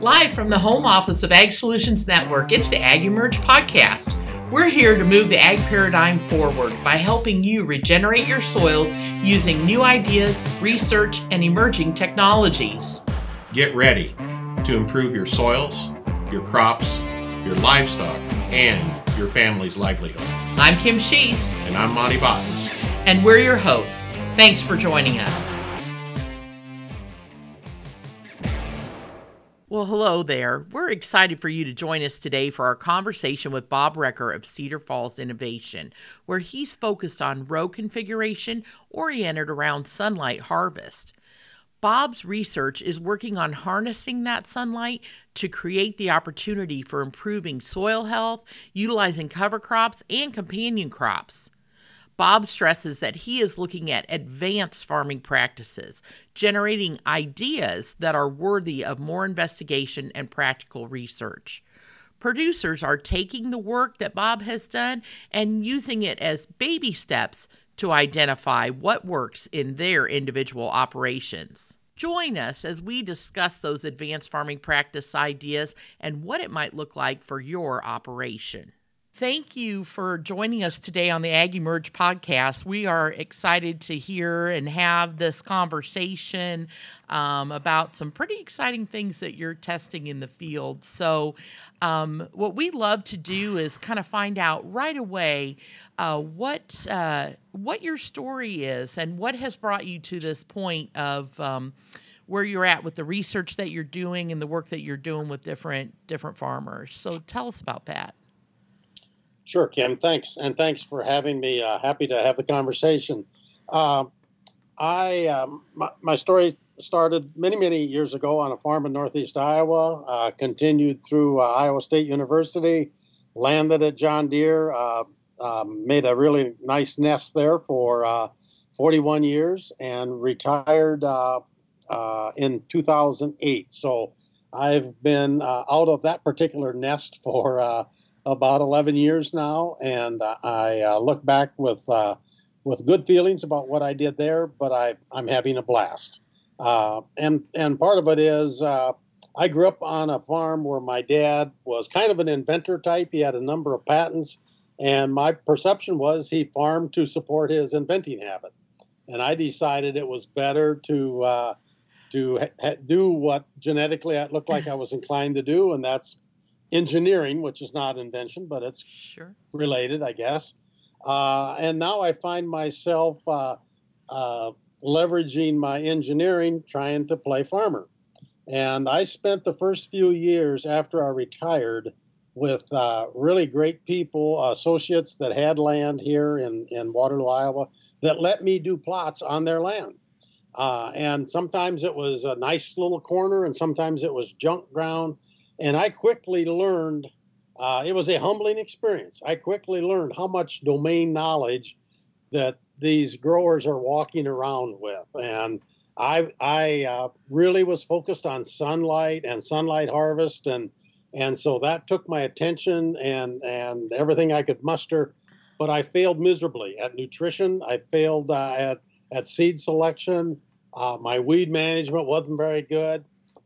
Live from the home office of Ag Solutions Network, it's the Ag Emerge podcast. We're here to move the ag paradigm forward by helping you regenerate your soils using new ideas, research, and emerging technologies. Get ready to improve your soils, your crops, your livestock, and your family's livelihood. I'm Kim Sheese. And I'm Monty Bottens. And we're your hosts. Thanks for joining us. Well, hello there. We're excited for you to join us today for our conversation with Bob Recker of Cedar Falls Innovation, where he's focused on row configuration oriented around sunlight harvest. Bob's research is working on harnessing that sunlight to create the opportunity for improving soil health, utilizing cover crops and companion crops. Bob stresses that he is looking at advanced farming practices, generating ideas that are worthy of more investigation and practical research. Producers are taking the work that Bob has done and using it as baby steps to identify what works in their individual operations. Join us as we discuss those advanced farming practice ideas and what it might look like for your operation. Thank you for joining us today on the Ag Emerge podcast. We are excited to hear and have this conversation um, about some pretty exciting things that you're testing in the field. So, um, what we love to do is kind of find out right away uh, what uh, what your story is and what has brought you to this point of. Um, where you're at with the research that you're doing and the work that you're doing with different different farmers. So tell us about that. Sure, Kim. Thanks, and thanks for having me. Uh, happy to have the conversation. Uh, I um, my, my, story started many many years ago on a farm in northeast Iowa. Uh, continued through uh, Iowa State University. Landed at John Deere. Uh, um, made a really nice nest there for uh, 41 years and retired in 2008. So I've been out of that particular nest for about 11 years now, and I uh, look back with uh, with good feelings about what I did there. But I I'm having a blast, uh, and and part of it is uh, I grew up on a farm where my dad was kind of an inventor type. He had a number of patents, and my perception was he farmed to support his inventing habit, and I decided it was better to uh, to ha- do what genetically I looked like I was inclined to do, and that's engineering, which is not invention, but it's sure. related, I guess. Uh, and now I find myself uh, uh, leveraging my engineering trying to play farmer. And I spent the first few years after I retired with uh, really great people, associates that had land here in, in Waterloo, Iowa, that let me do plots on their land. Uh, and sometimes it was a nice little corner, and sometimes it was junk ground and I quickly learned, uh, it was a humbling experience. I quickly learned how much domain knowledge that these growers are walking around with. And I, I uh, really was focused on sunlight and sunlight harvest. And, and so that took my attention and, and everything I could muster. But I failed miserably at nutrition. I failed uh, at, at seed selection. Uh, my weed management wasn't very good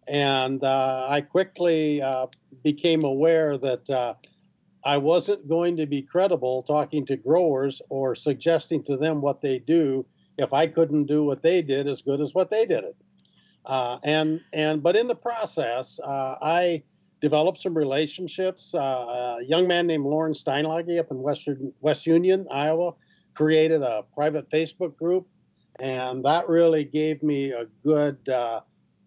and uh, I quickly uh, became aware that uh, I wasn't going to be credible talking to growers or suggesting to them what they do if I couldn't do what they did as good as what they did it. Uh, and and but in the process, uh, I developed some relationships. Uh, a young man named Loran Steinlage up in Western West Union, Iowa, created a private Facebook group, and that really gave me a good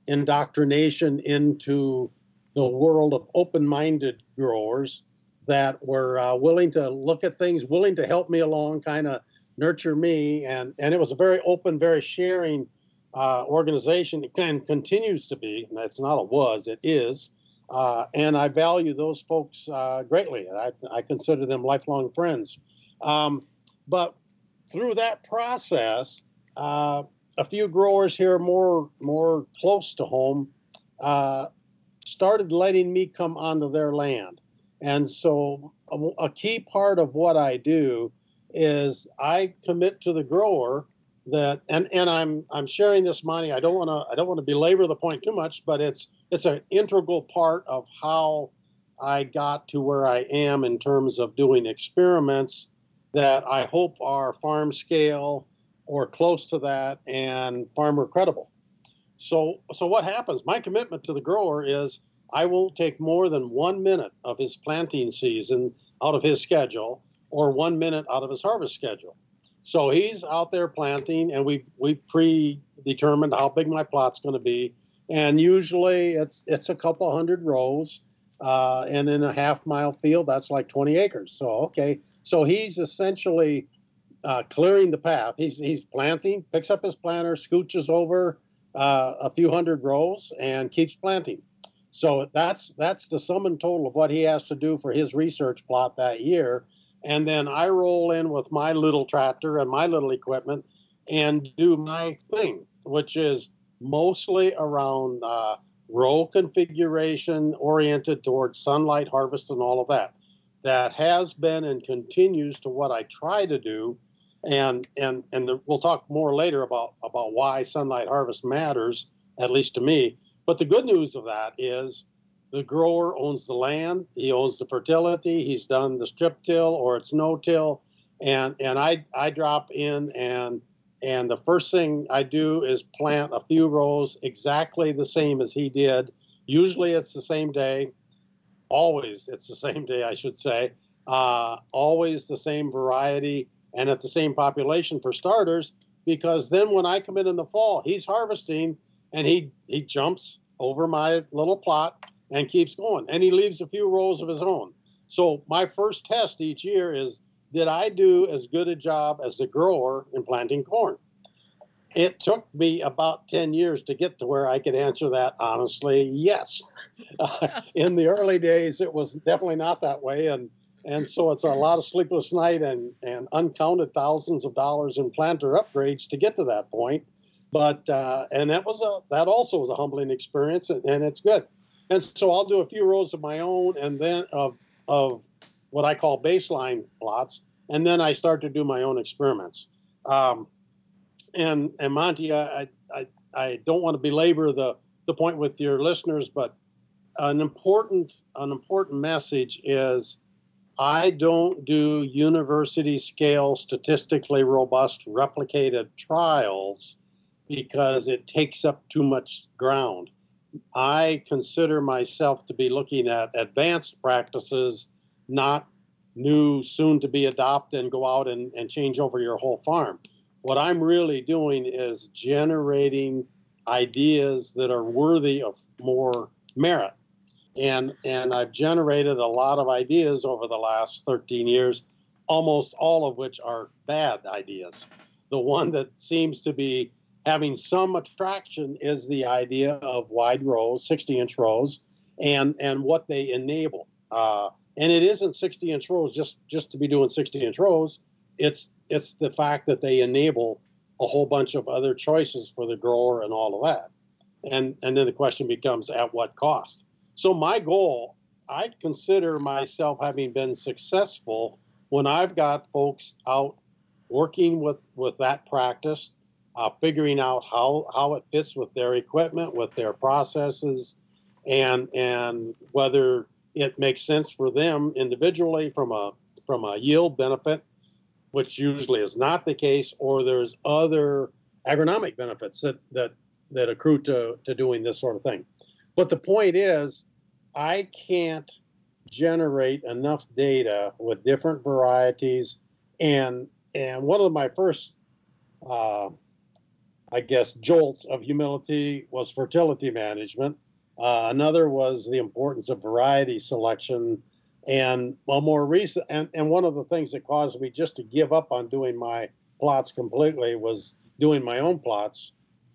indoctrination into the world of open-minded growers that were uh, willing to look at things, willing to help me along, kind of nurture me, and and it was a very open, very sharing uh, organization. It can continues to be. That's not a was, it is. Uh, and I value those folks uh, greatly. I, I consider them lifelong friends. Um, but through that process, uh, a few growers here more more close to home uh, started letting me come onto their land. And so a, a, key part of what I do is I commit to the grower that and and I'm I'm sharing this money. I don't want to I don't want to belabor the point too much, but it's it's an integral part of how I got to where I am in terms of doing experiments that I hope are farm scale or close to that and farmer credible. So so what happens? My commitment to the grower is I won't take more than one minute of his planting season out of his schedule or one minute out of his harvest schedule. So he's out there planting, and we we predetermined how big my plot's going to be, and usually it's it's a couple hundred rows, uh, and in a half mile field that's like 20 acres. So okay, so he's essentially uh, clearing the path. He's he's planting, picks up his planter, scooches over uh, a few hundred rows, and keeps planting. So that's that's the sum and total of what he has to do for his research plot that year and then I roll in with my little tractor and my little equipment and do my thing, which is mostly around uh, row configuration oriented towards sunlight harvest and all of that. That has been and continues to what I try to do, and and and the, we'll talk more later about about why sunlight harvest matters, at least to me. But the good news of that is the grower owns the land, he owns the fertility, he's done the strip till or it's no till, and and I I drop in and and the first thing I do is plant a few rows exactly the same as he did. Usually it's the same day. Always it's the same day, I should say. Uh, always the same variety and at the same population for starters, because then when I come in in the fall, he's harvesting and he he jumps over my little plot and keeps going. And he leaves a few rows of his own. So my first test each year is did I do as good a job as the grower in planting corn? It took me about 10 years to get to where I could answer that honestly, yes. In the early days, it was definitely not that way. And, and so it's a lot of sleepless night and, and uncounted thousands of dollars in planter upgrades to get to that point. But, uh, and that was a, that also was a humbling experience and, and it's good. And so I'll do a few rows of my own and then of, of what I call baseline plots. And then I start to do my own experiments. Um, and, and Monty, I, I, I don't want to belabor the, the point with your listeners, but an important, an important message is I don't do university scale, statistically robust, replicated trials because it takes up too much ground. I consider myself to be looking at advanced practices, not new, soon to be adopted and go out and, and change over your whole farm. What I'm really doing is generating ideas that are worthy of more merit. And, and I've generated a lot of ideas over the last 13 years, almost all of which are bad ideas. The one that seems to be having some attraction is the idea of wide rows, 60 inch rows, and and what they enable. Uh, and it isn't 60 inch rows just just to be doing 60 inch rows. It's it's the fact that they enable a whole bunch of other choices for the grower and all of that. And and then the question becomes at what cost. So my goal, I consider myself having been successful when I've got folks out working with with that practice uh, figuring out how, how it fits with their equipment, with their processes, and and whether it makes sense for them individually from a from a yield benefit, which usually is not the case, or there's other agronomic benefits that that that accrue to to doing this sort of thing. But the point is, I can't generate enough data with different varieties, and and one of my first uh, I guess, jolts of humility was fertility management. Uh, another was the importance of variety selection. And well, more recent, and, and one of the things that caused me just to give up on doing my plots completely was doing my own plots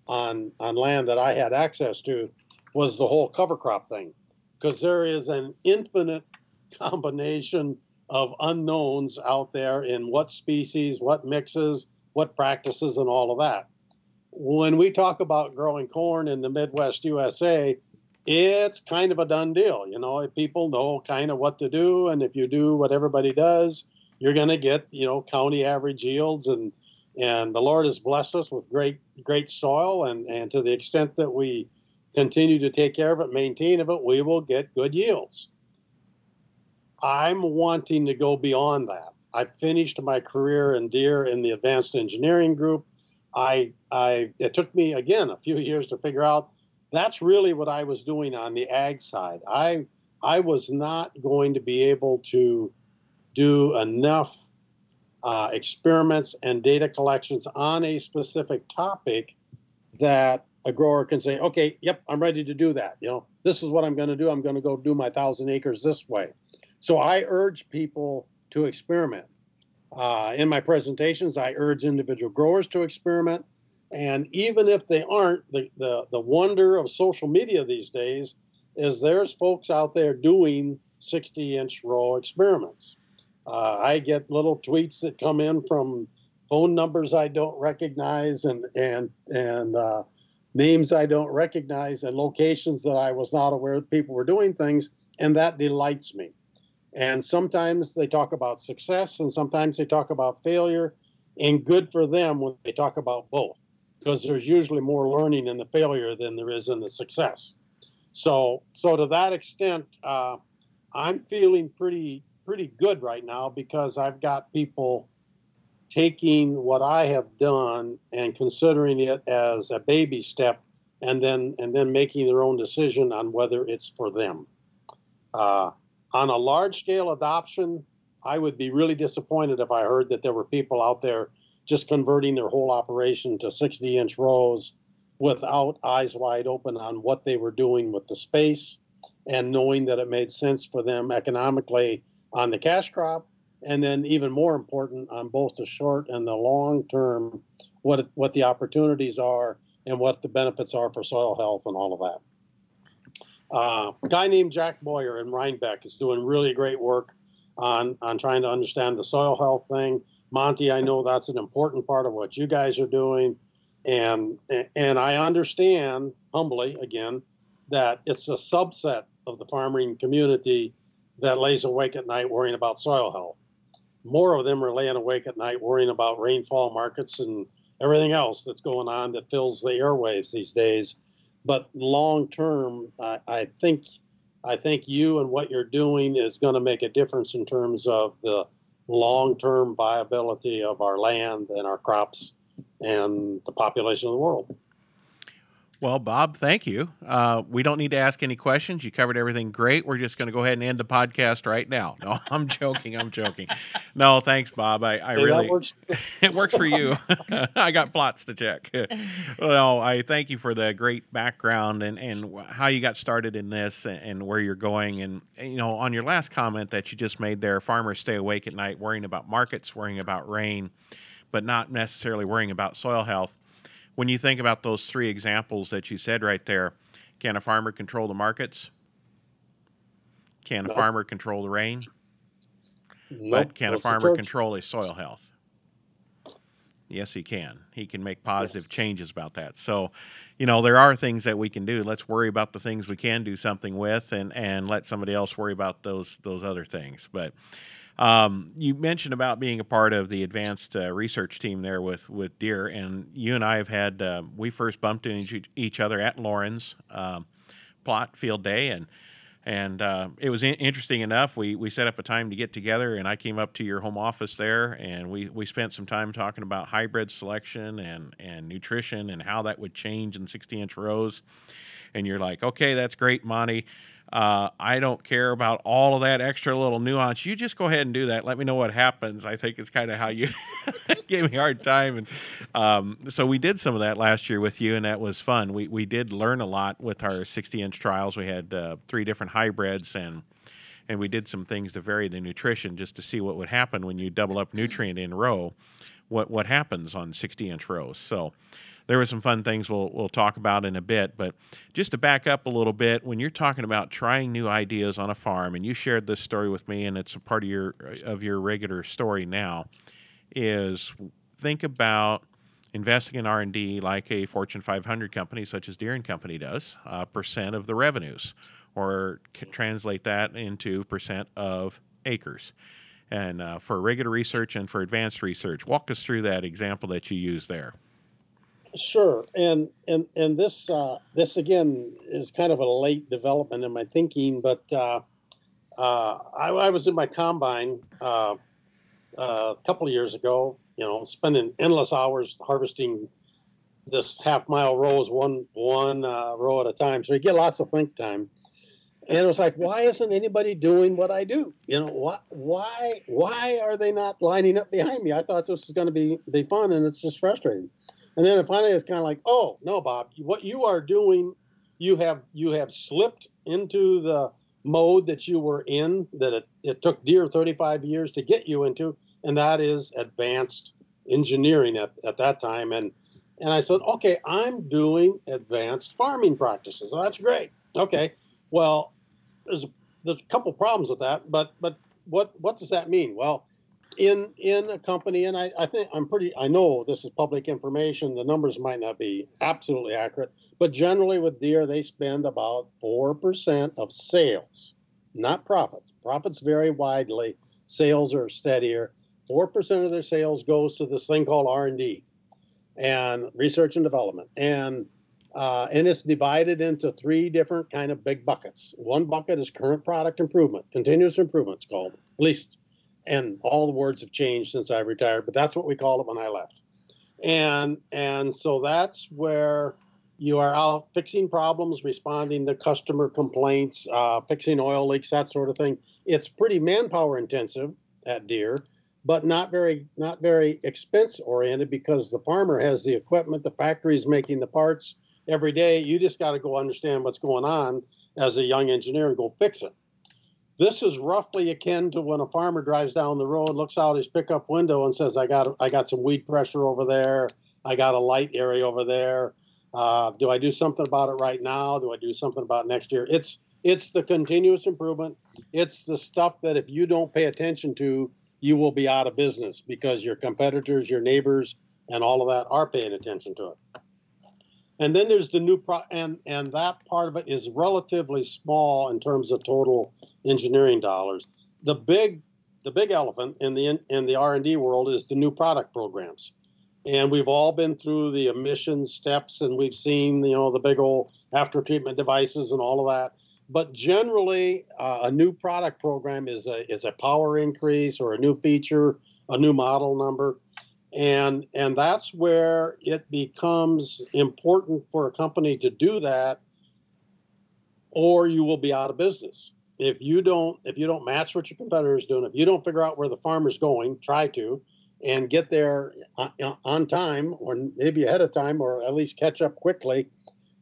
on on land that I had access to was the whole cover crop thing, because there is an infinite combination of unknowns out there in what species, what mixes, what practices, and all of that when we talk about growing corn in the Midwest USA, it's kind of a done deal. You know, people know kind of what to do, and if you do what everybody does, you're going to get you know county average yields and and the Lord has blessed us with great great soil, and and to the extent that we continue to take care of it, maintain of it, we will get good yields. I'm wanting to go beyond that. I finished my career in Deere in the advanced engineering group. I, I, it took me again a few years to figure out that's really what I was doing on the ag side. I, I was not going to be able to do enough uh, experiments and data collections on a specific topic that a grower can say, okay, yep, I'm ready to do that. You know, this is what I'm going to do. I'm going to go do my thousand acres this way. So I urge people to experiment. Uh, in my presentations, I urge individual growers to experiment. And even if they aren't, the, the, the wonder of social media these days is there's folks out there doing 60 inch row experiments. Uh, I get little tweets that come in from phone numbers I don't recognize and and and uh, names I don't recognize and locations that I was not aware people were doing things, and that delights me. And sometimes they talk about success, and sometimes they talk about failure, and good for them when they talk about both, because there's usually more learning in the failure than there is in the success. So, so to that extent, uh, I'm feeling pretty pretty good right now because I've got people taking what I have done and considering it as a baby step, and then and then making their own decision on whether it's for them. Uh, on a large scale adoption, I would be really disappointed if I heard that there were people out there just converting their whole operation to 60 inch rows without eyes wide open on what they were doing with the space and knowing that it made sense for them economically on the cash crop and then even more important on both the short and the long term what what the opportunities are and what the benefits are for soil health and all of that. Uh, a guy named jack boyer in Reinbeck is doing really great work on on trying to understand the soil health thing. Monty i know that's an important part of what you guys are doing. And and i understand humbly again that it's a subset of the farming community that lays awake at night worrying about soil health more of them are laying awake at night worrying about rainfall markets and everything else that's going on that fills the airwaves these days. But long term, I, I think I think you and what you're doing is going to make a difference in terms of the long term viability of our land and our crops and the population of the world. Well, Bob, thank you. Uh, we don't need to ask any questions. You covered everything great. We're just going to go ahead and end the podcast right now. No, I'm joking. I'm joking. No, thanks, Bob. I, I hey, really works. it works for you. I got plots to check. well, I thank you for the great background and, and how you got started in this and where you're going. And you know, on your last comment that you just made there, farmers stay awake at night worrying about markets, worrying about rain, but not necessarily worrying about soil health when you think about those three examples that you said right there, can a farmer control the markets? Can a farmer control the rain? Nope. But can a farmer control his soil health? Yes, he can. He can make positive yes. changes about that. So, you know, there are things that we can do. Let's worry about the things we can do something with, and and let somebody else worry about those those other things. But um, you mentioned about being a part of the advanced uh, research team there with with Deere, and you and I have had uh, we first bumped into each other at Loran's um, plot field day, and and uh, it was in- interesting enough. We we set up a time to get together, and I came up to your home office there, and we we spent some time talking about hybrid selection and and nutrition and how that would change in 60 inch rows. And you're like, okay, that's great, Monty uh, I don't care about all of that extra little nuance. You just go ahead and do that. Let me know what happens. I think is kind of how you gave me a hard time. And um, so we did some of that last year with you, and that was fun. We we did learn a lot with our 60 inch trials. We had uh, three different hybrids and and we did some things to vary the nutrition just to see what would happen when you double up nutrient in row. What what happens on 60 inch rows? So there were some fun things we'll we'll talk about in a bit. But just to back up a little bit, when you're talking about trying new ideas on a farm, and you shared this story with me, and it's a part of your of your regular story now, is think about investing in R&D like a Fortune 500 company such as Deere and Company does, uh, percent of the revenues, or translate that into percent of acres. and uh, for regular research and for advanced research. Walk us through that example that you use there. Sure, and and and this uh, this again is kind of a late development in my thinking, but uh, uh, I, I, was in my combine uh, uh, a couple of years ago. You know, spending endless hours harvesting this half mile rows one one uh, row at a time, so you get lots of think time and it was like, why isn't anybody doing what I do? You know, why, why, why are they not lining up behind me? I thought this was going to be be fun, and it's just frustrating. And then finally, it's kind of like, oh no, Bob, what you are doing, you have you have slipped into the mode that you were in that it, it took Deere 35 years to get you into, and that is advanced engineering at, at that time. And and I said, okay, I'm doing advanced farming practices. Well, that's great. Okay. Well, there's a, there's a couple problems with that, but but what what does that mean? Well, in in a company, and I, I think I'm pretty I know this is public information. The numbers might not be absolutely accurate, but generally with Deere, they spend about four percent of sales, not profits. Profits vary widely. Sales are steadier. Four percent of their sales goes to this thing called R and D, and research and development, and uh, and it's divided into three different kind of big buckets. One bucket is current product improvement, continuous improvement, it's called, at least. And all the words have changed since I retired, but that's what we called it when I left. And and so that's where you are out fixing problems, responding to customer complaints, uh, fixing oil leaks, that sort of thing. It's pretty manpower intensive at Deere, but not very not very expense oriented because the farmer has the equipment, the factory's making the parts, every day. You just got to go understand what's going on as a young engineer and go fix it. This is roughly akin to when a farmer drives down the road, looks out his pickup window, and says, "I got I got some weed pressure over there. I got a light area over there. Uh, do I do something about it right now? Do I do something about next year?" It's it's the continuous improvement. It's the stuff that if you don't pay attention to, you will be out of business because your competitors, your neighbors, and all of that are paying attention to it. And then there's the new pro, and and that part of it is relatively small in terms of total engineering dollars. The big the big elephant in the in the R&D world is the new product programs. And we've all been through the emission steps and we've seen, you know, the big old after treatment devices and all of that. But generally, uh, a new product program is a is a power increase or a new feature, a new model number and and that's where it becomes important for a company to do that or you will be out of business. If you don't if you don't match what your competitor is doing if you don't figure out where the farmer's going try to and get there uh, uh, on time or maybe ahead of time or at least catch up quickly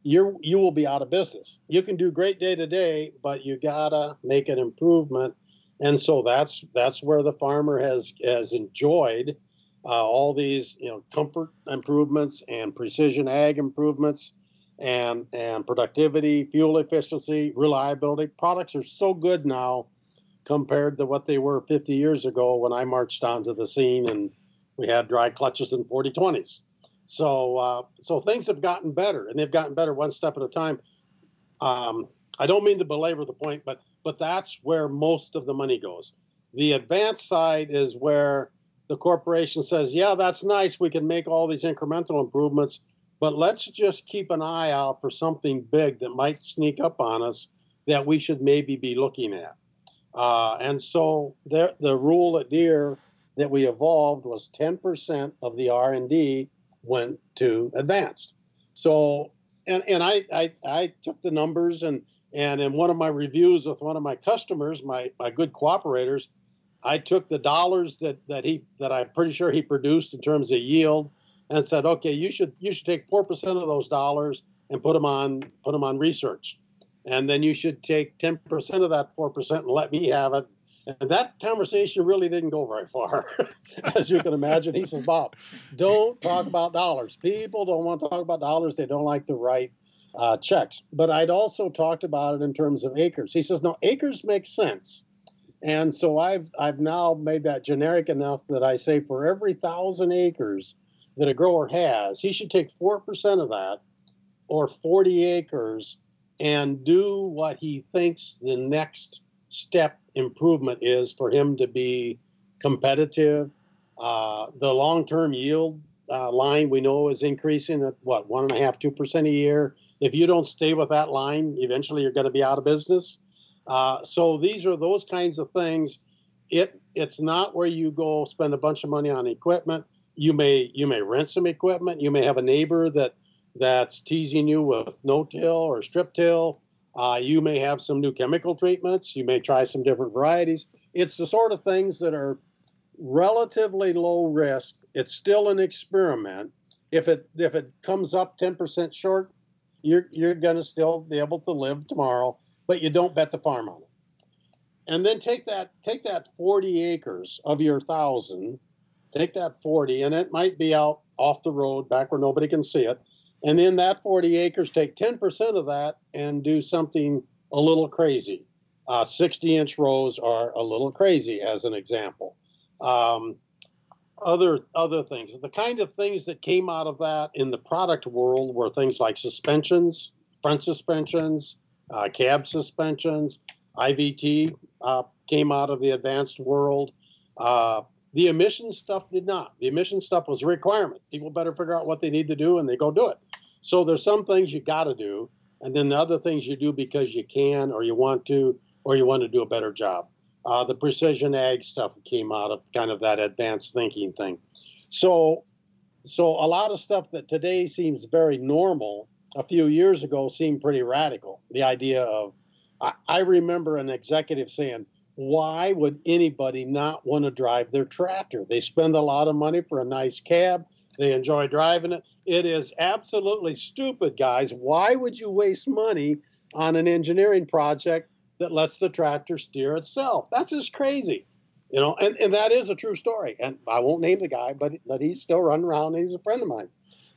you're you will be out of business. You can do great day to day but you gotta make an improvement. And so that's that's where the farmer has has enjoyed uh, all these you know comfort improvements and precision ag improvements and and productivity fuel efficiency reliability. Products are so good now compared to what they were 50 years ago when i marched onto the scene and we had dry clutches and 4020s so uh, so things have gotten better and they've gotten better one step at a time. Um, i don't mean to belabor the point but but that's where most of the money goes. The advanced side is where the corporation says, yeah, that's nice. We can make all these incremental improvements, but let's just keep an eye out for something big that might sneak up on us that we should maybe be looking at. Uh, and so the, the rule at Deere that we evolved was 10% of the R&D went to advanced. So, and, and I, I, I took the numbers and, and in one of my reviews with one of my customers, my, my good cooperators, I took the dollars that that he that I'm pretty sure he produced in terms of yield, and said, okay, you should you should take four percent of those dollars and put them on put them on research, and then you should take ten percent of that four percent and let me have it. And that conversation really didn't go very far, as you can imagine. He says, Bob, don't talk about dollars. People don't want to talk about dollars. They don't like to write uh, checks. But I'd also talked about it in terms of acres. He says, no, acres make sense and so I've I've now made that generic enough that I say for every thousand acres that a grower has, he should take four percent of that, or 40 acres, and do what he thinks the next step improvement is for him to be competitive. Uh, the long-term yield uh, line we know is increasing at what one and a half, two percent a year. If you don't stay with that line, eventually you're going to be out of business. Uh, so these are those kinds of things. It it's not where you go spend a bunch of money on equipment. You may you may rent some equipment. You may have a neighbor that that's teasing you with no till or strip till. Uh, you may have some new chemical treatments. You may try some different varieties. It's the sort of things that are relatively low risk. It's still an experiment. If it if it comes up 10% short, you're you're going to still be able to live tomorrow, but you don't bet the farm on it. And then take that take that 40 acres of your thousand, take that 40, and it might be out off the road back where nobody can see it and then that 40 acres, take 10% of that and do something a little crazy. Uh, 60 inch rows are a little crazy, as an example. Um, other other things, the kind of things that came out of that in the product world were things like suspensions, front suspensions, uh, cab suspensions, IVT uh, came out of the advanced world. Uh, the emission stuff did not. The emission stuff was a requirement. People better figure out what they need to do and they go do it. So there's some things you got to do, and then the other things you do because you can or you want to or you want to do a better job. Uh, the precision ag stuff came out of kind of that advanced thinking thing. So, so a lot of stuff that today seems very normal a few years ago seemed pretty radical. The idea of, I, I remember an executive saying, why would anybody not want to drive their tractor? They spend a lot of money for a nice cab. They enjoy driving it. It is absolutely stupid, guys. Why would you waste money on an engineering project that lets the tractor steer itself? That's just crazy. You know, and, and that is a true story. And I won't name the guy, but but he's still running around he's a friend of mine.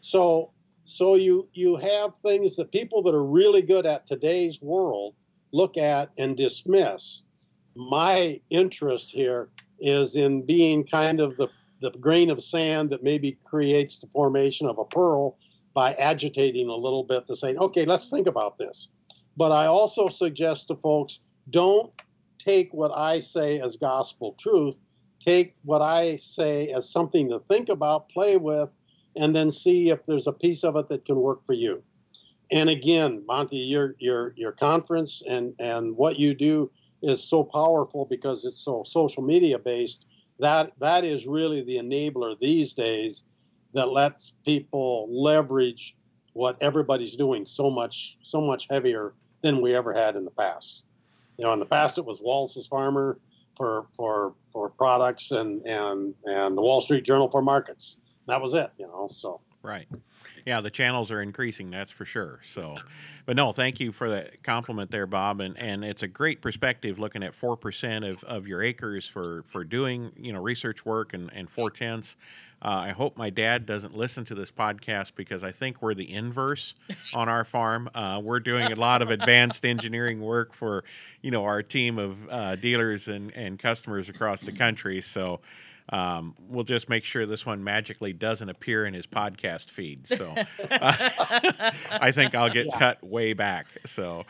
So so you you have things that people that are really good at today's world look at and dismiss. My interest here is in being kind of the the grain of sand that maybe creates the formation of a pearl by agitating a little bit to say, okay, let's think about this. But I also suggest to folks don't take what I say as gospel truth. Take what I say as something to think about, play with, and then see if there's a piece of it that can work for you. And again, Monty, your your your conference and and what you do is so powerful because it's so social media based that that is really the enabler these days that lets people leverage what everybody's doing so much so much heavier than we ever had in the past. You know, in the past it was Wallace's Farmer for for for products and and and the Wall Street Journal for markets. That was it. You know, so right. Yeah, the channels are increasing. That's for sure. So, but no, thank you for that compliment there, Bob. And and it's a great perspective looking at four percent of, of your acres for for doing you know research work and and four tenths. Uh, I hope my dad doesn't listen to this podcast because I think we're the inverse on our farm. Uh, we're doing a lot of advanced engineering work for, you know, our team of uh, dealers and, and customers across the country. So um, we'll just make sure this one magically doesn't appear in his podcast feed. So uh, I think I'll get yeah. cut way back. So,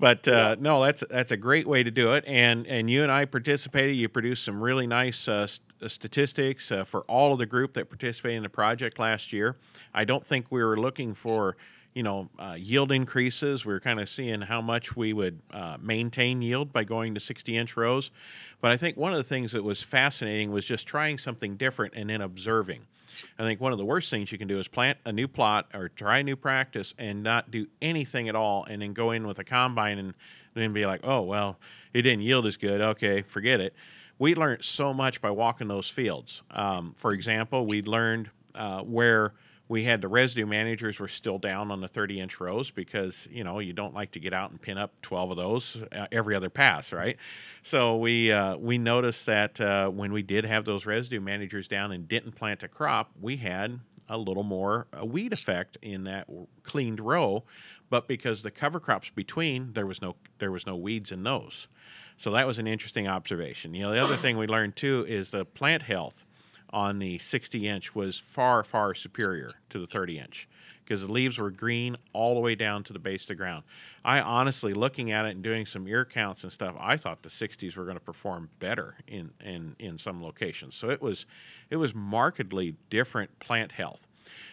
but uh, yeah. no, that's that's a great way to do it. And and you and I participated. You produced some really nice uh, st- uh, statistics uh, for all of the group that participated in the project last year. I don't think we were looking for you know, uh, yield increases. We are kind of seeing how much we would uh, maintain yield by going to 60 inch rows. But I think one of the things that was fascinating was just trying something different and then observing. I think one of the worst things you can do is plant a new plot or try a new practice and not do anything at all and then go in with a combine and then be like, oh, well, it didn't yield as good. Okay, forget it. We learned so much by walking those fields. Um, for example, we learned uh, where we had the residue managers were still down on the 30 inch rows because you know you don't like to get out and pin up 12 of those uh, every other pass right? So we uh, we noticed that uh, when we did have those residue managers down and didn't plant a crop we had a little more a weed effect in that cleaned row. But because the cover crops between there was no there was no weeds in those. So that was an interesting observation. You know the other thing we learned too is the plant health on the 60 inch was far, far superior to the 30 inch because the leaves were green all the way down to the base of the ground. I honestly, looking at it and doing some ear counts and stuff, I thought the 60s were going to perform better in, in, in some locations. So it was, it was markedly different plant health.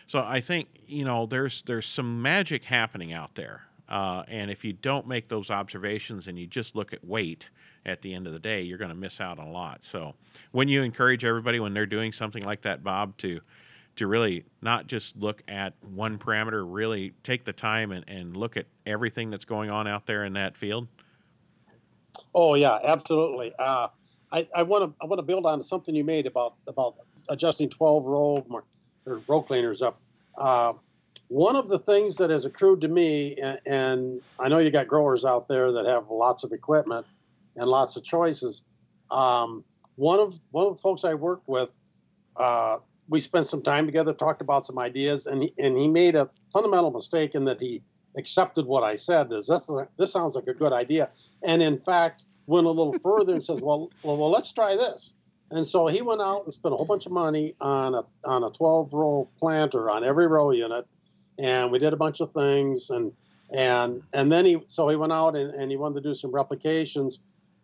So I think you know there's there's some magic happening out there, uh, and if you don't make those observations and you just look at weight at the end of the day, you're going to miss out on a lot. So when you encourage everybody when they're doing something like that, Bob, to to really not just look at one parameter, really take the time and, and look at everything that's going on out there in that field? Oh yeah, absolutely. Uh, I want to I want to build on something you made about about adjusting 12 row or row cleaners up. Uh, one of the things that has accrued to me, and, and, I know you got growers out there that have lots of equipment and lots of choices. Um, one of one of the folks I worked with, uh, we spent some time together, talked about some ideas, and he, and he made a fundamental mistake in that he accepted what I said. Is this this sounds like a good idea, and in fact went a little further and says, well, well, well, let's try this. And so he went out and spent a whole bunch of money on a on a 12 row planter on every row unit, and we did a bunch of things and and and then he so he went out and, and he wanted to do some replications,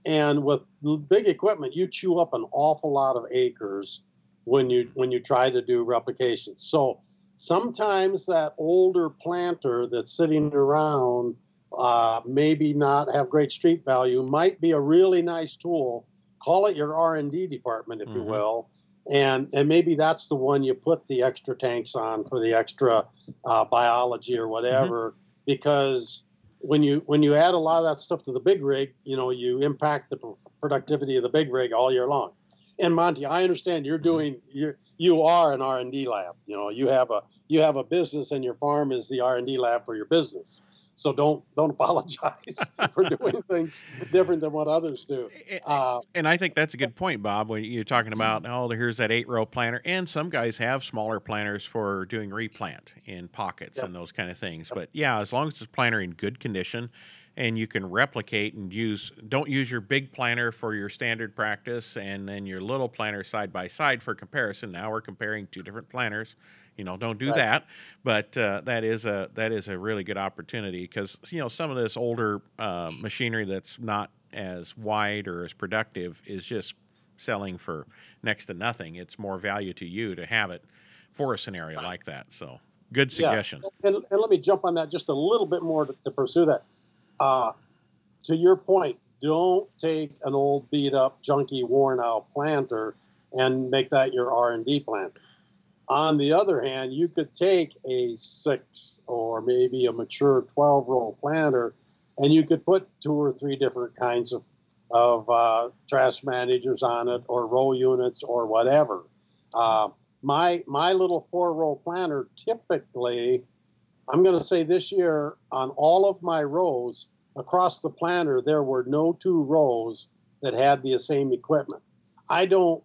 and with big equipment you chew up an awful lot of acres when you when you try to do replications. So sometimes that older planter that's sitting around uh, maybe not have great street value might be a really nice tool call it your r&d department if mm-hmm. you will and and maybe that's the one you put the extra tanks on for the extra uh, biology or whatever mm-hmm. because when you when you add a lot of that stuff to the big rig you know you impact the productivity of the big rig all year long and monty i understand you're mm-hmm. doing you you are an r&d lab you know you have a you have a business and your farm is the r&d lab for your business so don't don't apologize for doing things different than what others do. Uh, and I think that's a good point, Bob. When you're talking about oh, here's that eight row planter, and some guys have smaller planters for doing replant in pockets yep. and those kind of things. Yep. But yeah, as long as the planter in good condition and you can replicate and use don't use your big planter for your standard practice and then your little planter side by side for comparison now we're comparing two different planters you know, don't do right. that. But uh, that is a that is a really good opportunity because you know some of this older uh, machinery that's not as wide or as productive is just selling for next to nothing. It's more value to you to have it for a scenario like that. So good suggestion. Yeah. And, and let me jump on that just a little bit more to, to pursue that. Uh, to your point, don't take an old beat up, junky, worn out planter and make that your R and D planter. On the other hand, you could take a six or maybe a mature 12 row planter and you could put two or three different kinds of, of uh, trash managers on it or row units or whatever. Uh, my, my little four row planter typically, I'm going to say this year on all of my rows across the planter, there were no two rows that had the same equipment. I don't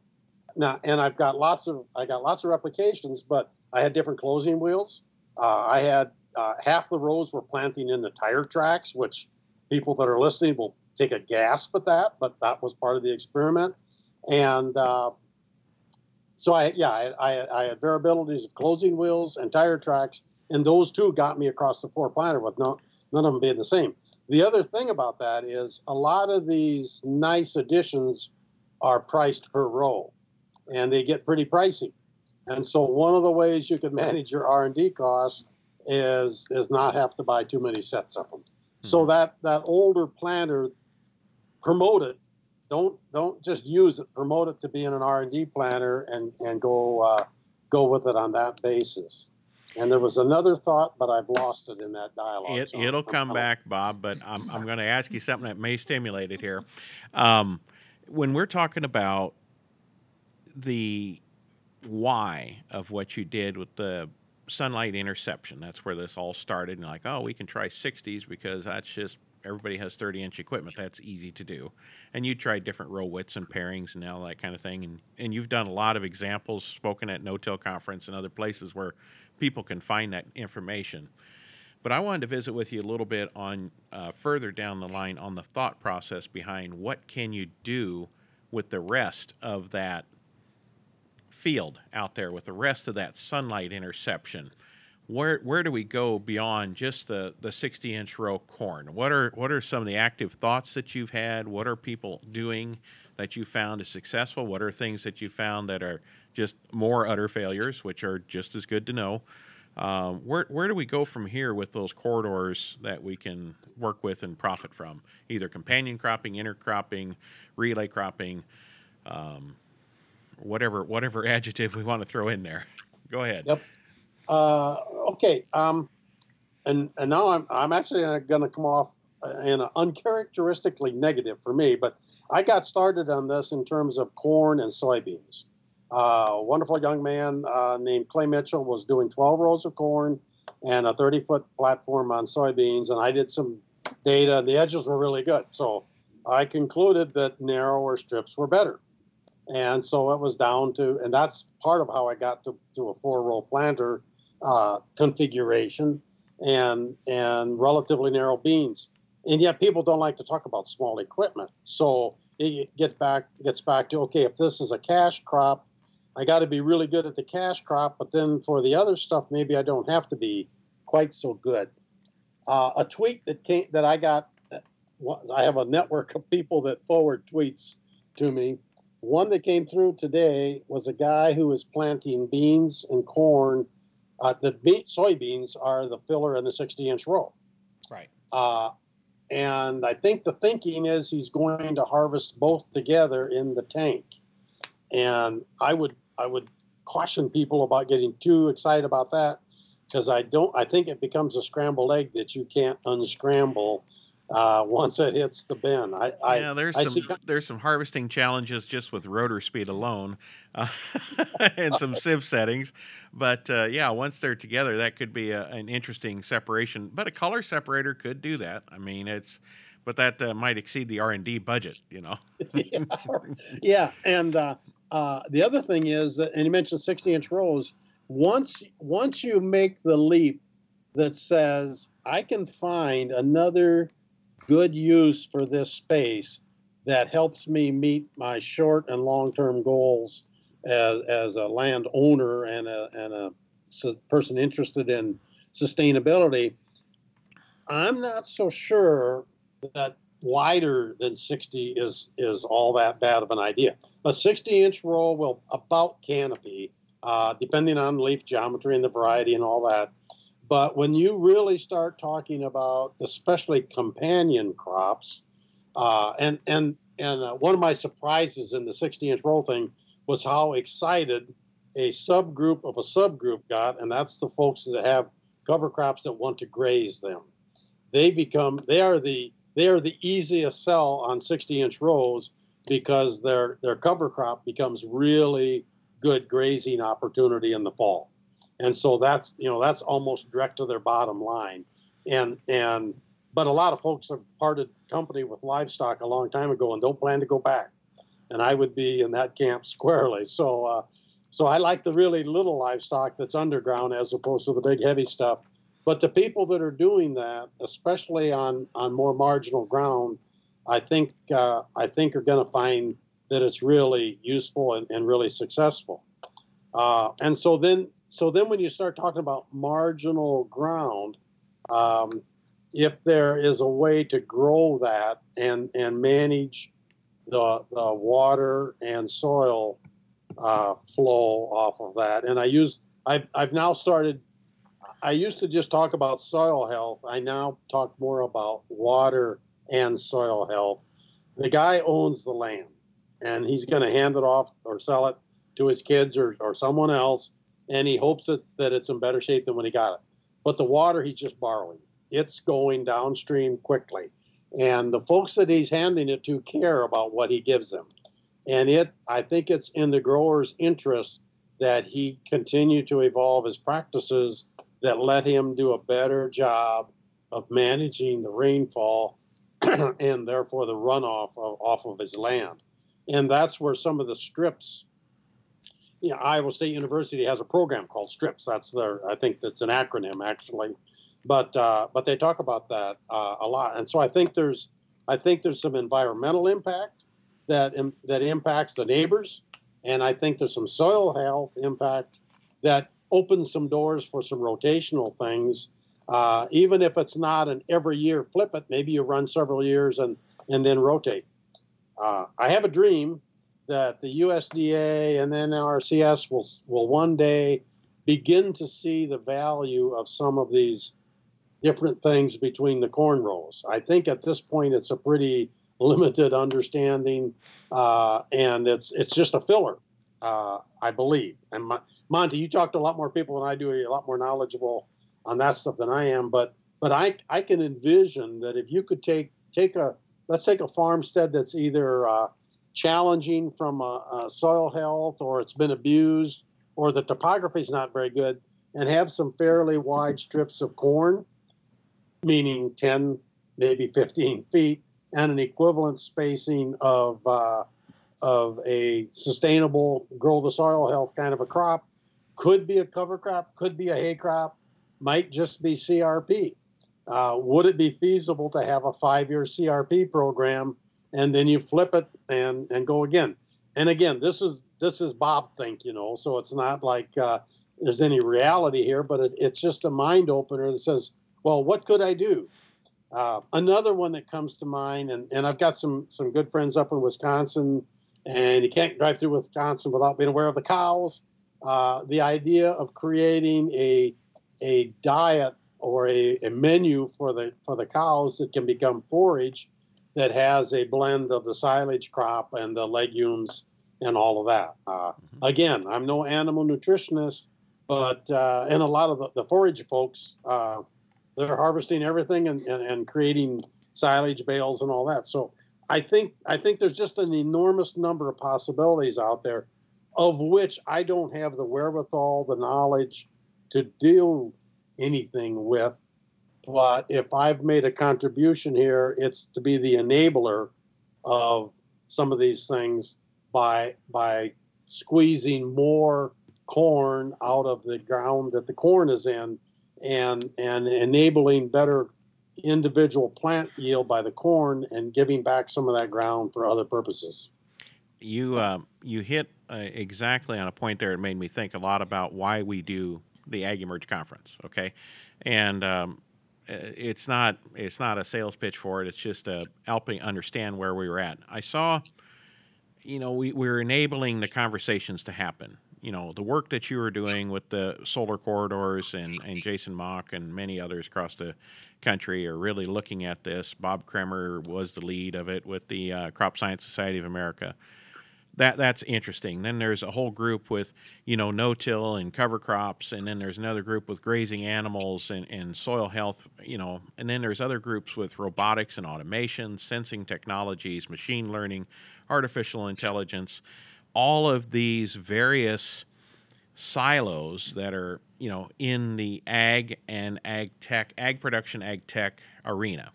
now, and I've got lots of I got lots of replications, but I had different closing wheels. Uh, I had uh, half the rows were planting in the tire tracks, which people that are listening will take a gasp at that, but that was part of the experiment. And uh, so I, yeah, I, I, I, had variabilities of closing wheels and tire tracks, and those two got me across the four planter with no, none of them being the same. The other thing about that is a lot of these nice additions are priced per row and they get pretty pricey. And so one of the ways you can manage your R and D costs is is not have to buy too many sets of them. Mm-hmm. So that that older planter, promote it. Don't don't just use it. Promote it to being an R and D planter and and go uh, go with it on that basis. And there was another thought, but I've lost it in that dialogue. It, so it'll I'm, come I'm, back, Bob. But I'm I'm going to ask you something that may stimulate it here. Um, when we're talking about the why of what you did with the sunlight interception. That's where this all started. And like, oh, we can try 60s because that's just everybody has 30 inch equipment. That's easy to do. And you tried different row widths and pairings and all that kind of thing. And, and you've done a lot of examples, spoken at No Till Conference and other places where people can find that information. But I wanted to visit with you a little bit on uh, further down the line on the thought process behind what can you do with the rest of that field out there with the rest of that sunlight interception. where where do we go beyond just the the 60 inch row corn? What are what are some of the active thoughts that you've had? What are people doing that you found is successful? What are things that you found that are just more utter failures, which are just as good to know? Um, where where do we go from here with those corridors that we can work with and profit from? Either companion cropping, intercropping, relay cropping, um, whatever whatever adjective we want to throw in there. Go ahead. Yep. Uh, okay. Um, and and now I'm I'm actually going to come off in an uncharacteristically negative for me, but I got started on this in terms of corn and soybeans. Uh, a wonderful young man uh, named Clay Mitchell was doing 12 rows of corn and a 30 foot platform on soybeans, and I did some data. The edges were really good, so I concluded that narrower strips were better. And so it was down to, and that's part of how I got to, to a four row planter uh, configuration and and relatively narrow beans. And yet people don't like to talk about small equipment. So it gets back gets back to okay, if this is a cash crop, I got to be really good at the cash crop. But then for the other stuff, maybe I don't have to be quite so good. Uh, a tweet that came that I got, uh, I have a network of people that forward tweets to me. One that came through today was a guy who was planting beans and corn uh, the beet, soybeans are the filler in the 60 inch row. Right. Uh, and I think the thinking is he's going to harvest both together in the tank. And I would I would caution people about getting too excited about that because I don't I think it becomes a scrambled egg that you can't unscramble uh, once it hits the bin. I, yeah, there's I some see... there's some harvesting challenges just with rotor speed alone, uh, and some sieve settings. But uh, yeah, once they're together, that could be a, an interesting separation. But a color separator could do that. I mean, it's but that uh, might exceed the R and D budget. You know. yeah, yeah, and uh, uh, the other thing is, that, and you mentioned 60 inch rows. Once once you make the leap that says I can find another good use for this space that helps me meet my short and long term goals as, as a landowner and a, and a person interested in sustainability. I'm not so sure that wider than 60 is is all that bad of an idea. A 60 inch roll will about canopy, uh, depending on leaf geometry and the variety and all that. But when you really start talking about, especially companion crops, uh, and and and uh, one of my surprises in the 60 inch row thing was how excited a subgroup of a subgroup got, and that's the folks that have cover crops that want to graze them. They become they are the they are the easiest sell on 60 inch rows because their their cover crop becomes really good grazing opportunity in the fall and so that's you know that's almost direct to their bottom line. And and but a lot of folks have parted company with livestock a long time ago and don't plan to go back. And i would be in that camp squarely. So uh, so i like the really little livestock that's underground as opposed to the big heavy stuff. But the people that are doing that especially on on more marginal ground i think uh, i think are going to find that it's really useful and, and really successful. Uh, and so then so then when you start talking about marginal ground, um, if there is a way to grow that and and manage the the water and soil uh, flow off of that, and I use I've I've now started. I used to just talk about soil health. I now talk more about water and soil health. The guy owns the land, and he's going to hand it off or sell it to his kids or, or someone else and he hopes that, that it's in better shape than when he got it. But the water he's just borrowing. It's going downstream quickly. And the folks that he's handing it to care about what he gives them. And it I think it's in the grower's interest that he continue to evolve his practices that let him do a better job of managing the rainfall and therefore the runoff of, off of his land. And that's where some of the strips you know, Iowa State University has a program called STRIPS. That's their, I think that's an acronym actually, but uh, but they talk about that uh, a lot. And so I think there's I think there's some environmental impact that that impacts the neighbors, and I think there's some soil health impact that opens some doors for some rotational things. Uh, even if it's not an every year flip it, maybe you run several years and, and then rotate. Uh, I have a dream that the USDA and then NRCS will, will one day begin to see the value of some of these different things between the corn rows. I think at this point it's a pretty limited understanding, uh, and it's it's just a filler, uh, I believe. And Monty, you talk to a lot more people than I do, a lot more knowledgeable on that stuff than I am. But but I I can envision that if you could take take a let's take a farmstead that's either uh, challenging from a, a soil health or it's been abused or the topography is not very good and have some fairly wide strips of corn, meaning 10, maybe 15 feet, and an equivalent spacing of, uh, of a sustainable grow the soil health kind of a crop. Could be a cover crop, could be a hay crop, might just be CRP. Uh, would it be feasible to have a five year CRP program and then you flip it and, and go again? And again, this is this is Bob think, you know, so it's not like uh, there's any reality here, but it, it's just a mind opener that says, well, what could I do? Uh, another one that comes to mind, and, and I've got some some good friends up in Wisconsin, and you can't drive through Wisconsin without being aware of the cows. Uh, the idea of creating a a diet or a, a menu for the for the cows that can become forage that has a blend of the silage crop and the legumes and all of that. Uh, mm-hmm. Again, I'm no animal nutritionist, but uh, and a lot of the, the forage folks, uh, they're harvesting everything and, and, and creating silage bales and all that. So I think I think there's just an enormous number of possibilities out there, of which I don't have the wherewithal, the knowledge to deal anything with. But if I've made a contribution here, it's to be the enabler of some of these things by by squeezing more corn out of the ground that the corn is in and and enabling better individual plant yield by the corn and giving back some of that ground for other purposes. You uh, you hit uh, exactly on a point there. It made me think a lot about why we do the AgEmerge conference okay? And um, it's not it's not a sales pitch for it it's just uh, helping understand where we were at i saw you know, we, we're enabling the conversations to happen. You know, the work that you were doing with the solar corridors and, and Jason Mock and many others across the country are really looking at this. Bob Kremer was the lead of it with the uh, Crop Science Society of America. That that's interesting. Then there's a whole group with you know no-till and cover crops, and then there's another group with grazing animals and, and soil health. You know, and then there's other groups with robotics and automation, sensing technologies, machine learning artificial intelligence, all of these various silos that are you know in the ag and ag tech ag production ag tech arena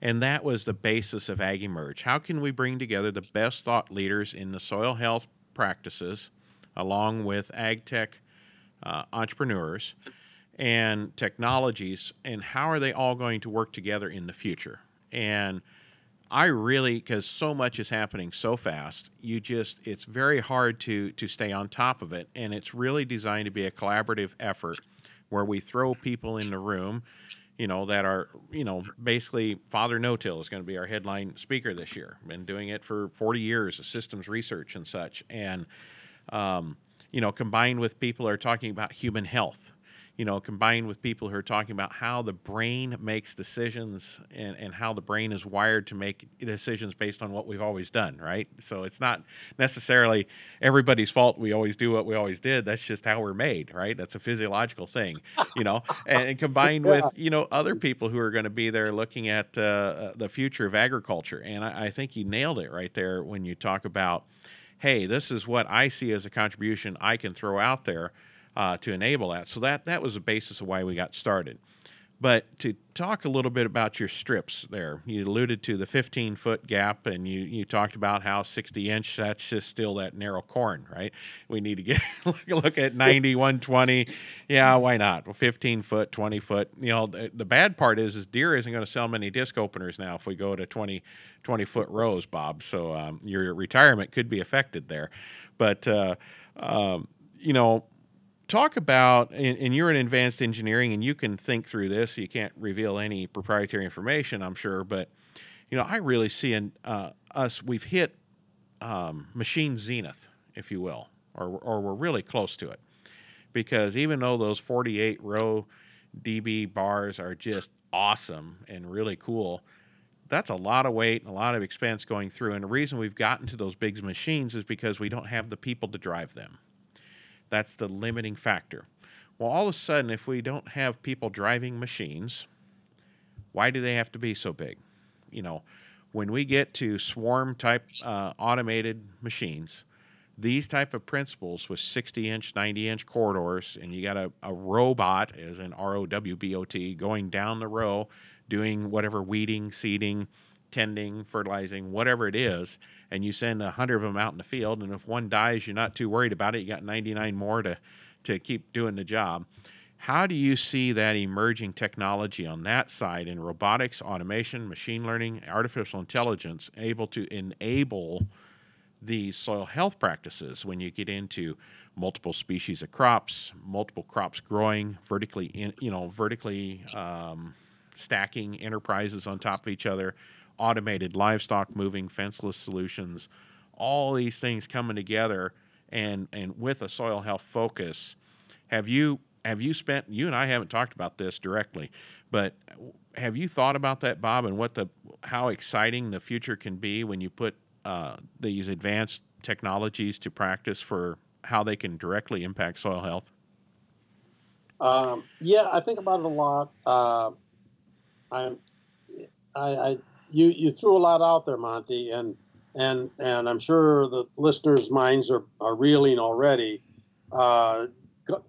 and that was the basis of AgEmerge how can we bring together the best thought leaders in the soil health practices along with ag tech uh, entrepreneurs and technologies and how are they all going to work together in the future? And I really because so much is happening so fast, you just it's very hard to to stay on top of it, and it's really designed to be a collaborative effort where we throw people in the room, you know, that are you know basically Father No Till is going to be our headline speaker this year. Been doing it for 40 years, of systems research and such, and um, you know, combined with people are talking about human health you know, combined with people who are talking about how the brain makes decisions and, and how the brain is wired to make decisions based on what we've always done, right? So it's not necessarily everybody's fault we always do what we always did. That's just how we're made, right? That's a physiological thing, you know, and, and combined yeah. with, you know, other people who are going to be there looking at uh, uh, the future of agriculture. And I, I think you nailed it right there when you talk about, hey, this is what I see as a contribution I can throw out there uh, to enable that. So that that was the basis of why we got started. But to talk a little bit about your strips there, you alluded to the 15 foot gap and you, you talked about how 60 inch, that's just still that narrow corn, right? We need to get look at 90, 120. Yeah, why not? Well, 15 foot, 20 foot. You know, the, the bad part is, is Deere isn't going to sell many disc openers now if we go to 20, 20 foot rows, Bob. So um, your retirement could be affected there. But, uh, um, you know, talk about, and, and, you're in advanced engineering, and you can think through this. You can't reveal any proprietary information, I'm sure, but you know, I really see in uh, us we've hit um, machine zenith, if you will, or or we're really close to it, because even though those 48 row DB bars are just awesome and really cool. That's a lot of weight and a lot of expense going through. And the reason we've gotten to those big machines is because we don't have the people to drive them. That's the limiting factor. Well, all of a sudden, if we don't have people driving machines, why do they have to be so big? You know, when we get to swarm type uh, automated machines, these type of principles with 60 inch 90 inch corridors and you got a, a robot as an r-o-w-b-o-t going down the row doing whatever weeding seeding tending fertilizing whatever it is and you send a hundred of them out in the field and if one dies you're not too worried about it. You got 99 more to to keep doing the job. How do you see that emerging technology on that side in robotics automation machine learning artificial intelligence able to enable these soil health practices when you get into multiple species of crops, multiple crops growing vertically, in, you know, vertically um, stacking enterprises on top of each other, automated livestock moving, fenceless solutions, all these things coming together, and and with a soil health focus. Have you have you spent? You and I haven't talked about this directly, but have you thought about that, Bob, and what the how exciting the future can be when you put uh, these advanced technologies to practice for how they can directly impact soil health? Um, yeah, I think about it a lot. Uh, I, I, I, you, you threw a lot out there, Monty, and and and I'm sure the listeners' minds are are reeling already. Uh,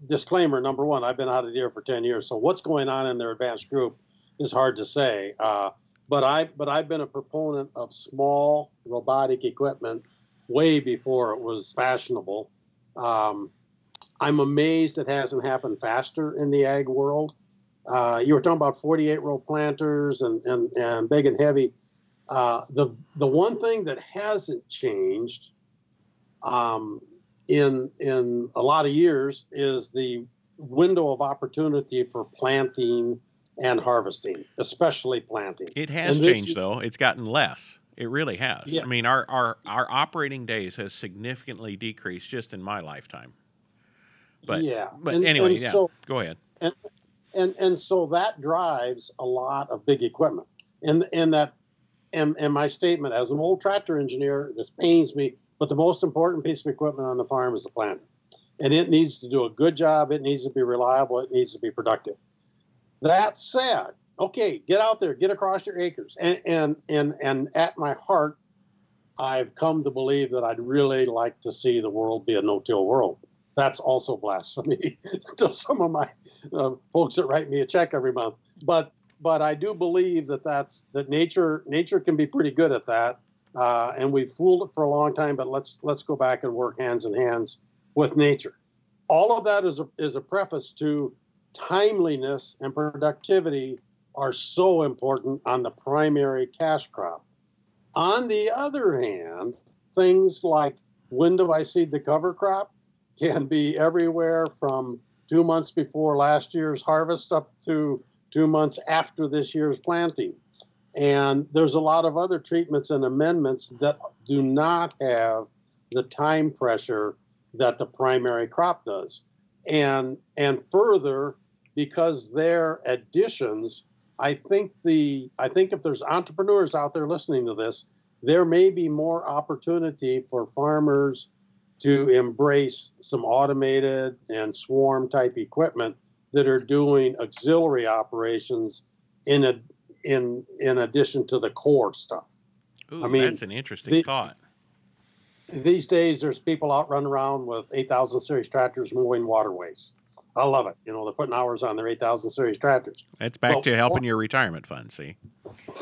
disclaimer number one: I've been out of Deere for ten years, so what's going on in their advanced group is hard to say. Uh, but I but I've been a proponent of small robotic equipment way before it was fashionable. Um, I'm amazed it hasn't happened faster in the ag world. Uh, you were talking about 48 row planters and, and, and big and heavy. Uh, the the one thing that hasn't changed um, in in a lot of years is the window of opportunity for planting and harvesting, especially planting. It has changed though. It's gotten less. It really has. Yeah. I mean, our, our our operating days has significantly decreased just in my lifetime. But yeah, but and, anyway, and yeah. So, go ahead. And, and and so that drives a lot of big equipment. And and that and, and my statement as an old tractor engineer, this pains me, but the most important piece of equipment on the farm is the planter. And it needs to do a good job. It needs to be reliable. It needs to be productive. That said, okay, get out there, get across your acres. And and and and at my heart, I've come to believe that I'd really like to see the world be a no-till world. That's also blasphemy to some of my uh, folks that write me a check every month. But but I do believe that that's that nature nature can be pretty good at that. Uh, and we've fooled it for a long time. But let's let's go back and work hands in hands with nature. All of that is a, is a preface to timeliness and productivity are so important on the primary cash crop. On the other hand, things like when do I seed the cover crop can be everywhere from two months before last year's harvest up to two months after this year's planting. And there's a lot of other treatments and amendments that do not have the time pressure that the primary crop does. And and further, because they're additions, I think the I think if there's entrepreneurs out there listening to this, there may be more opportunity for farmers to embrace some automated and swarm type equipment that are doing auxiliary operations in a in in addition to the core stuff. Ooh, I mean, that's an interesting the, thought. These days, there's people out running around with 8,000 series tractors mowing waterways. I love it. You know, they're putting hours on their 8,000 series tractors. That's back well, to helping your retirement fund, see?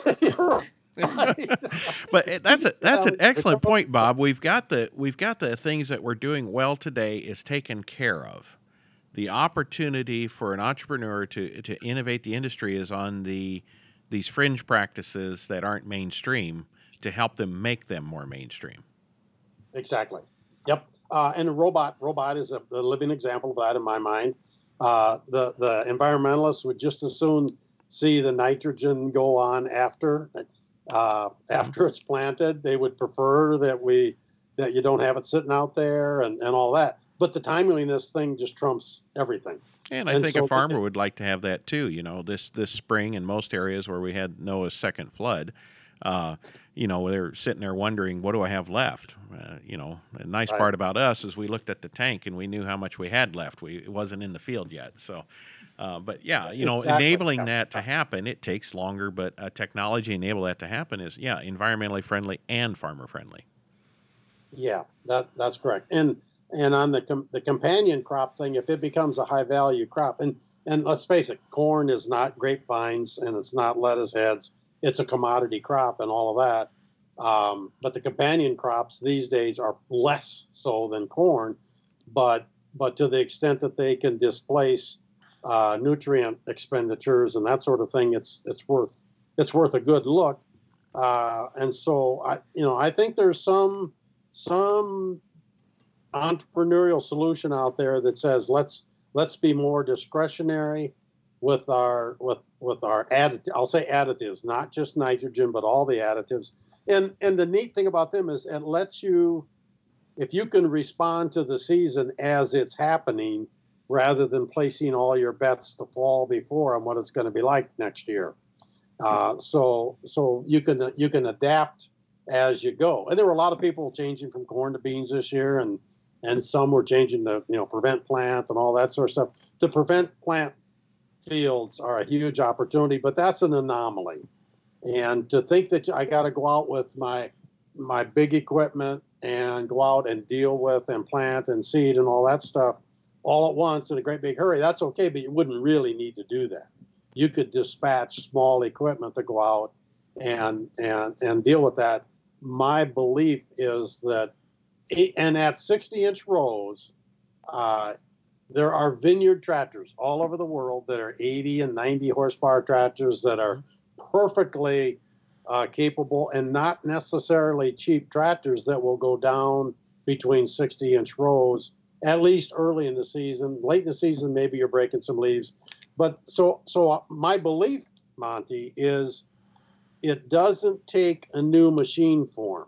but that's a that's an excellent point, Bob. We've got the we've got the things that we're doing well today is taken care of. The opportunity for an entrepreneur to to innovate the industry is on the these fringe practices that aren't mainstream to help them make them more mainstream. Exactly. Yep. Uh, and a robot, Rowbot is a, a, living example of that in my mind. Uh, the the environmentalists would just as soon see the nitrogen go on after uh, after it's planted. They would prefer that we that you don't have it sitting out there and, and all that. But the timeliness thing just trumps everything. And I and think so a farmer would like to have that too. You know, this this spring in most areas where we had Noah's second flood, uh, you know, they're sitting there wondering, what do I have left? Uh, you know, the nice right. part about us is we looked at the tank and we knew how much we had left. We it wasn't in the field yet, so. Uh, but yeah, you know, exactly. enabling that to happen, it takes longer, but uh, technology enable that to happen is yeah, environmentally friendly and farmer friendly. Yeah, that that's correct. And and on the com- the companion crop thing, if it becomes a high value crop, and and let's face it, corn is not grapevines and it's not lettuce heads. It's a commodity crop and all of that. Um, but the companion crops these days are less so than corn, but but to the extent that they can displace uh, nutrient expenditures and that sort of thing, it's it's worth it's worth a good look. Uh, and so I you know I think there's some some entrepreneurial solution out there that says let's let's be more discretionary with our with with our additive I'll say additives, not just nitrogen, but all the additives. And and the neat thing about them is it lets you if you can respond to the season as it's happening rather than placing all your bets the fall before on what it's going to be like next year. Uh, so so you can you can adapt as you go. And there were a lot of people changing from corn to beans this year, and and some were changing to you know prevent plant and all that sort of stuff. The prevent plant fields are a huge opportunity, but that's an anomaly. And to think that I got to go out with my my big equipment and go out and deal with and plant and seed and all that stuff all at once in a great big hurry, that's okay, but you wouldn't really need to do that. You could dispatch small equipment to go out and and and deal with that. My belief is that and at 60 inch rows, uh, there are vineyard tractors all over the world that are 80 and 90 horsepower tractors that are perfectly uh, capable and not necessarily cheap tractors that will go down between 60 inch rows at least early in the season. Late in the season maybe you're breaking some leaves. But so so my belief monty is it doesn't take a new machine form.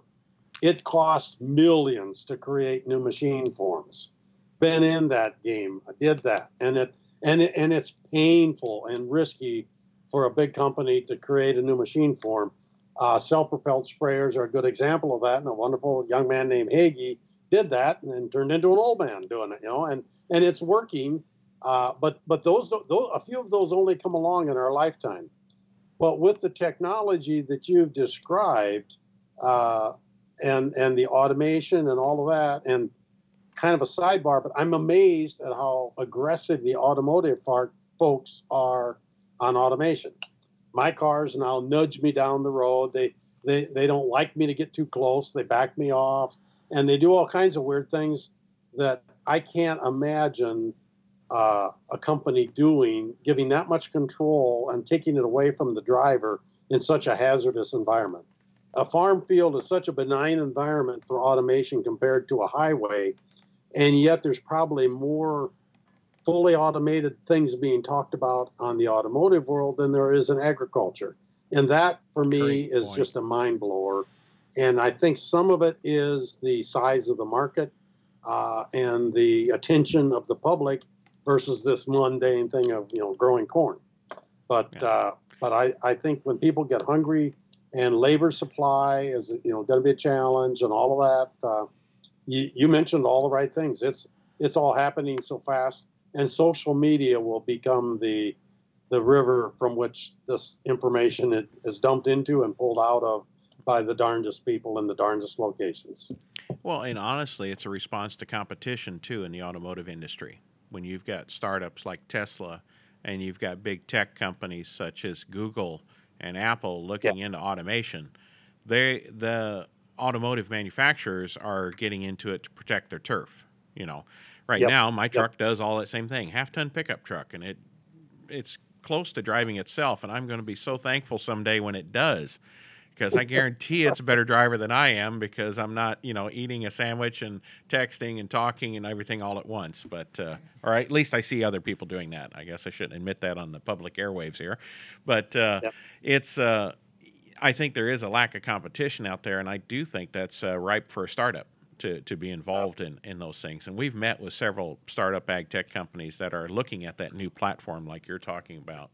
It costs millions to create new machine forms. Been in that game. I did that, and it and it, and it's painful and risky for a big company to create a new machine form. Uh, self-propelled sprayers are a good example of that, and a wonderful young man named Hagie did that and, and turned into an old man doing it. You know, and and it's working. Uh, but but those, those a few of those only come along in our lifetime. But with the technology that you've described, uh, and and the automation and all of that and kind of a sidebar but i'm amazed at how aggressive the automotive folks are on automation. My cars now nudge me down the road. They they they don't like me to get too close. They back me off. And they do all kinds of weird things that i can't imagine uh, a company doing giving that much control and taking it away from the driver in such a hazardous environment. A farm field is such a benign environment for automation compared to a highway, and yet there's probably more fully automated things being talked about on the automotive world than there is in agriculture. And that, for me, is just a mind blower. And I think some of it is the size of the market uh, and the attention of the public versus this mundane thing of you know growing corn. But yeah. uh, but I, I think when people get hungry and labor supply is you know going to be a challenge and all of that. Uh, you, you mentioned all the right things. It's it's all happening so fast, and social media will become the the river from which this information is dumped into and pulled out of by the darndest people in the darndest locations. Well, and honestly, it's a response to competition too in the automotive industry. When you've got startups like Tesla and you've got big tech companies such as Google and Apple looking yeah. into automation, they the automotive manufacturers are getting into it to protect their turf. You know, right yep. now my truck yep. does all that same thing, half ton pickup truck, and it it's close to driving itself, and I'm going to be so thankful someday when it does, because I guarantee it's a better driver than I am because I'm not, you know, eating a sandwich and texting and talking and everything all at once. But, uh, or at least I see other people doing that. I guess I shouldn't admit that on the public airwaves here. But uh, yep. it's, uh, I think there is a lack of competition out there, and I do think that's uh, ripe for a startup to, to be involved in, in those things. And we've met with several startup ag tech companies that are looking at that new platform like you're talking about.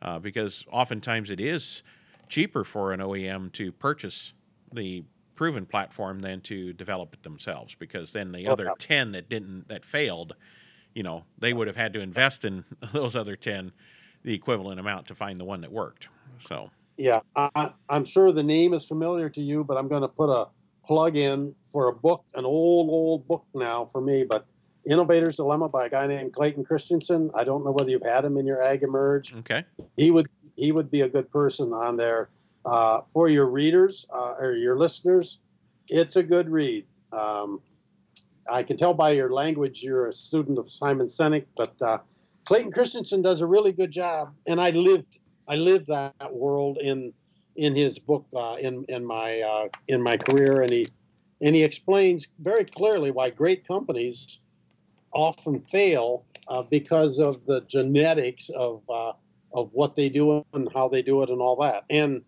Uh, because oftentimes it is cheaper for an OEM to purchase the proven platform than to develop it themselves because then the other 10 that didn't that failed you know they would have had to invest in those other 10 the equivalent amount to find the one that worked so yeah I, am sure the name is familiar to you but i'm going to put a plug in for a book an old old book now for me but innovator's dilemma by a guy named clayton christensen i don't know whether you've had him in your ag emerge okay he would he would be a good person on there uh, for your readers uh, or your listeners. It's a good read. Um, I can tell by your language you're a student of Simon Sinek, but uh, Clayton Christensen does a really good job, and I lived I lived that world in in his book uh, in in my uh, in my career, and he and he explains very clearly why great companies often fail uh, because of the genetics of of what they do and how they do it and all that. And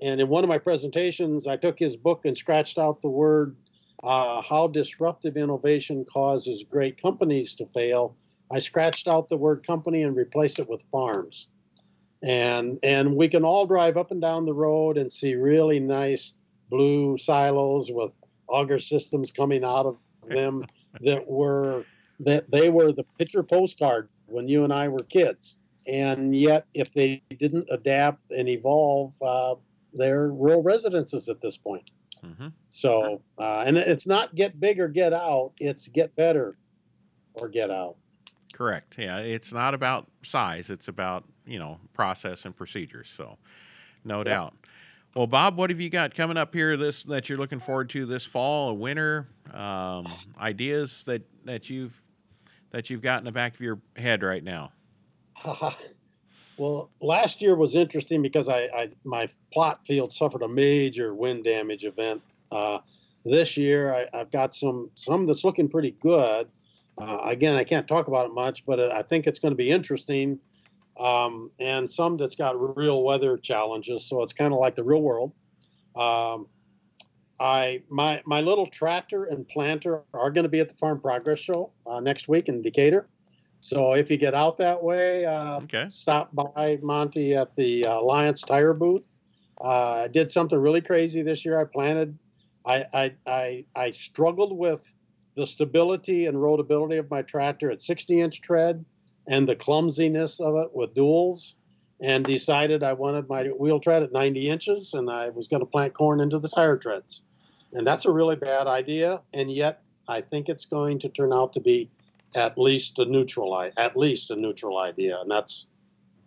and in one of my presentations, I took his book and scratched out the word uh, "How Disruptive Innovation Causes Great Companies to Fail." I scratched out the word "company" and replaced it with "farms." And and we can all drive up and down the road and see really nice blue silos with auger systems coming out of them that were that they were the picture postcard when you and I were kids and yet if they didn't adapt and evolve, uh, they're rural residences at this point. Mm-hmm. So, uh, and it's not get big or get out; it's get better or get out. Correct. Yeah, it's not about size; it's about you know process and procedures. So, no yep. doubt. Well, Bob, what have you got coming up here this that you're looking forward to this fall, a winter? Um, ideas that that you've that you've got in the back of your head right now. well, last year was interesting because I, I, my plot field suffered a major wind damage event. Uh, this year, I, have got some some that's looking pretty good. Uh, again, I can't talk about it much, but I think it's going to be interesting. Um, and some that's got real weather challenges, so it's kind of like the real world. Um, I my my little tractor and planter are going to be at the Farm Progress Show uh, next week in Decatur. So if you get out that way, uh, okay. stop by Monty at the uh, Alliance Tire booth. Uh, I did something really crazy this year. I planted. I, I I I struggled with the stability and roadability of my tractor at 60 inch tread and the clumsiness of it with duals and decided I wanted my wheel tread at 90 inches and I was going to plant corn into the tire treads. And that's a really bad idea. And yet I think it's going to turn out to be at least a neutral at least a neutral idea, and that's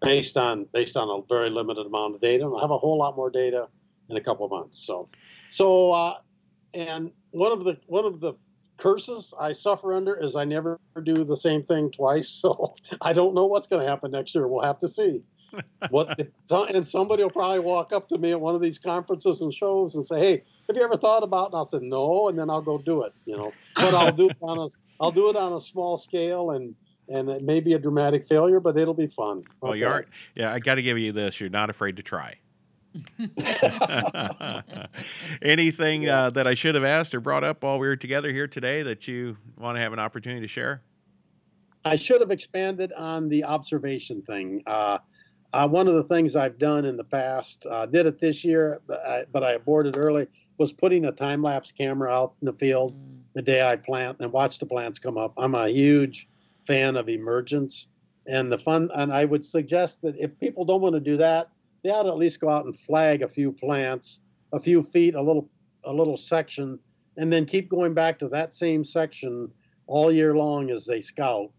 based on based on a very limited amount of data. I'll have a whole lot more data in a couple of months. So, so uh, and one of the one of the curses I suffer under is I never do the same thing twice. So I don't know what's going to happen next year. We'll have to see. what and somebody will probably walk up to me at one of these conferences and shows and say, "Hey, have you ever thought about?" And I'll say, "No," and then I'll go do it. You know, but I'll do it on a I'll do it on a small scale and and it may be a dramatic failure, but it'll be fun. Well, okay. you are. Yeah, I got to give you this. You're not afraid to try. Anything yeah. uh, that I should have asked or brought up while we were together here today that you want to have an opportunity to share? I should have expanded on the observation thing. Uh, uh, one of the things I've done in the past, uh, did it this year, but I, but I aborted early, was putting a time lapse camera out in the field. Mm the day I plant and watch the plants come up. I'm a huge fan of emergence and the fun. And I would suggest that if people don't want to do that, they ought to at least go out and flag a few plants, a few feet, a little, a little section, and then keep going back to that same section all year long as they scout.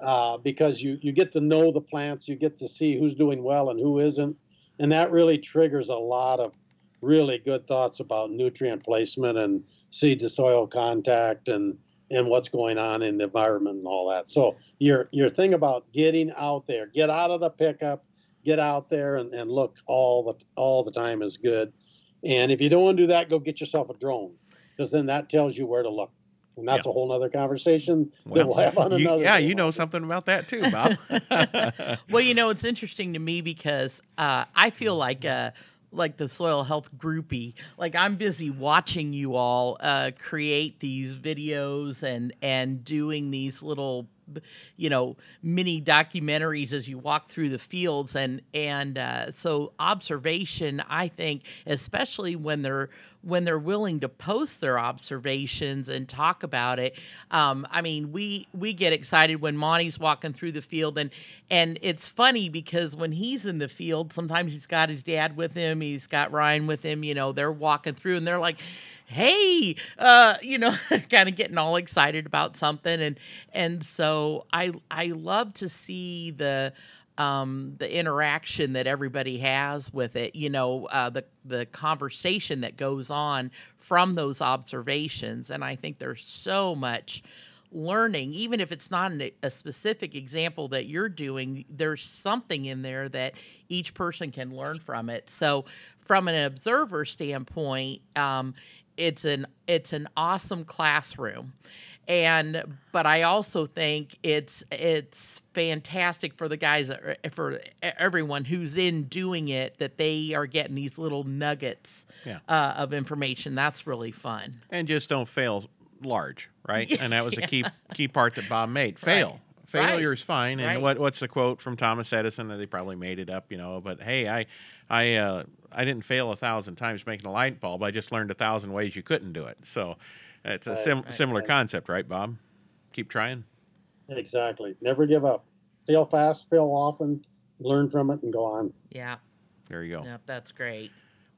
Uh, because you you get to know the plants, you get to see who's doing well and who isn't, and that really triggers a lot of really good thoughts about nutrient placement and seed to soil contact and and what's going on in the environment and all that. So your your thing about getting out there, get out of the pickup, get out there and, and look all the all the time is good. And if you don't want to do that, go get yourself a drone because then that tells you where to look. And that's Yeah. a whole other conversation Well, that we'll have on you- another. yeah, day. you know something about that too, Bob. Well, you know, it's interesting to me because uh, I feel like uh, like the soil health groupie. Like I'm busy watching you all uh, create these videos and and doing these little you know mini documentaries as you walk through the fields. And and uh, so observation i think especially when they're when they're willing to post their observations and talk about it um, i mean we we get excited when monty's walking through the field. And and it's funny because when he's in the field sometimes he's got his dad with him he's got ryan with him you know they're walking through and they're like hey uh you know kind of getting all excited about something. And and so i i love to see the um the interaction that everybody has with it you know uh the the conversation that goes on from those observations. And i think there's so much learning even if it's not an, a specific example that you're doing there's something in there that each person can learn from it. So from an observer standpoint um, it's an it's an awesome classroom and but i also think it's it's fantastic for the guys for everyone who's in doing it that they are getting these little nuggets Yeah. uh, of information that's really fun and just don't fail large, right? And that was a key key part that Bob made. Fail. Right. Failure is fine. And Right. what what's the quote from Thomas Edison? That they probably made it up, you know. But hey, I I uh, I didn't fail a thousand times making a light bulb. I just learned a thousand ways you couldn't do it. So it's a sim- right, similar right. concept, right, Bob? Keep trying. Exactly. Never give up. Fail fast, fail often, learn from it, and go on. yeah There you go. yeah that's great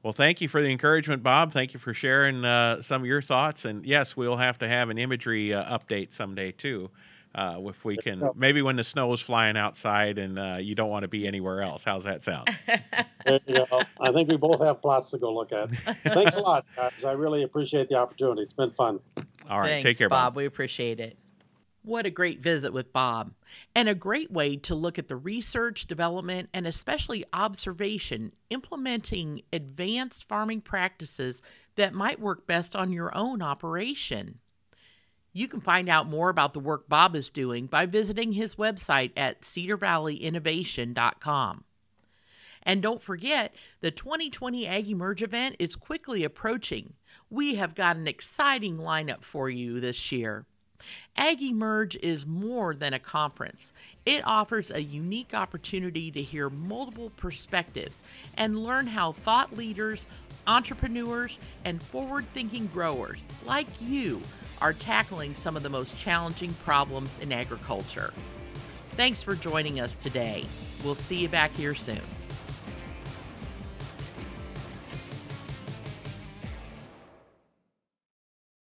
Well, thank you for the encouragement, Bob. Thank you for sharing uh, some of your thoughts. And yes, we'll have to have an imagery uh, update someday too, uh, if we can. Maybe when the snow is flying outside and uh, you don't want to be anywhere else. How's that sound? There you go. I think we both have plots to go look at. Thanks a lot, guys. I really appreciate the opportunity. It's been fun. All right, Thanks, take care, Bob. Bob. We appreciate it. What a great visit with Bob, and a great way to look at the research, development, and especially observation, implementing advanced farming practices that might work best on your own operation. You can find out more about the work Bob is doing by visiting his website at cedarvalleyinnovation.com. And don't forget, the 2020 Ag Emerge event is quickly approaching. We have got an exciting lineup for you this year. Ag Emerge is more than a conference. It offers a unique opportunity to hear multiple perspectives and learn how thought leaders, entrepreneurs, and forward thinking growers like you are tackling some of the most challenging problems in agriculture. Thanks for joining us today. We'll see you back here soon.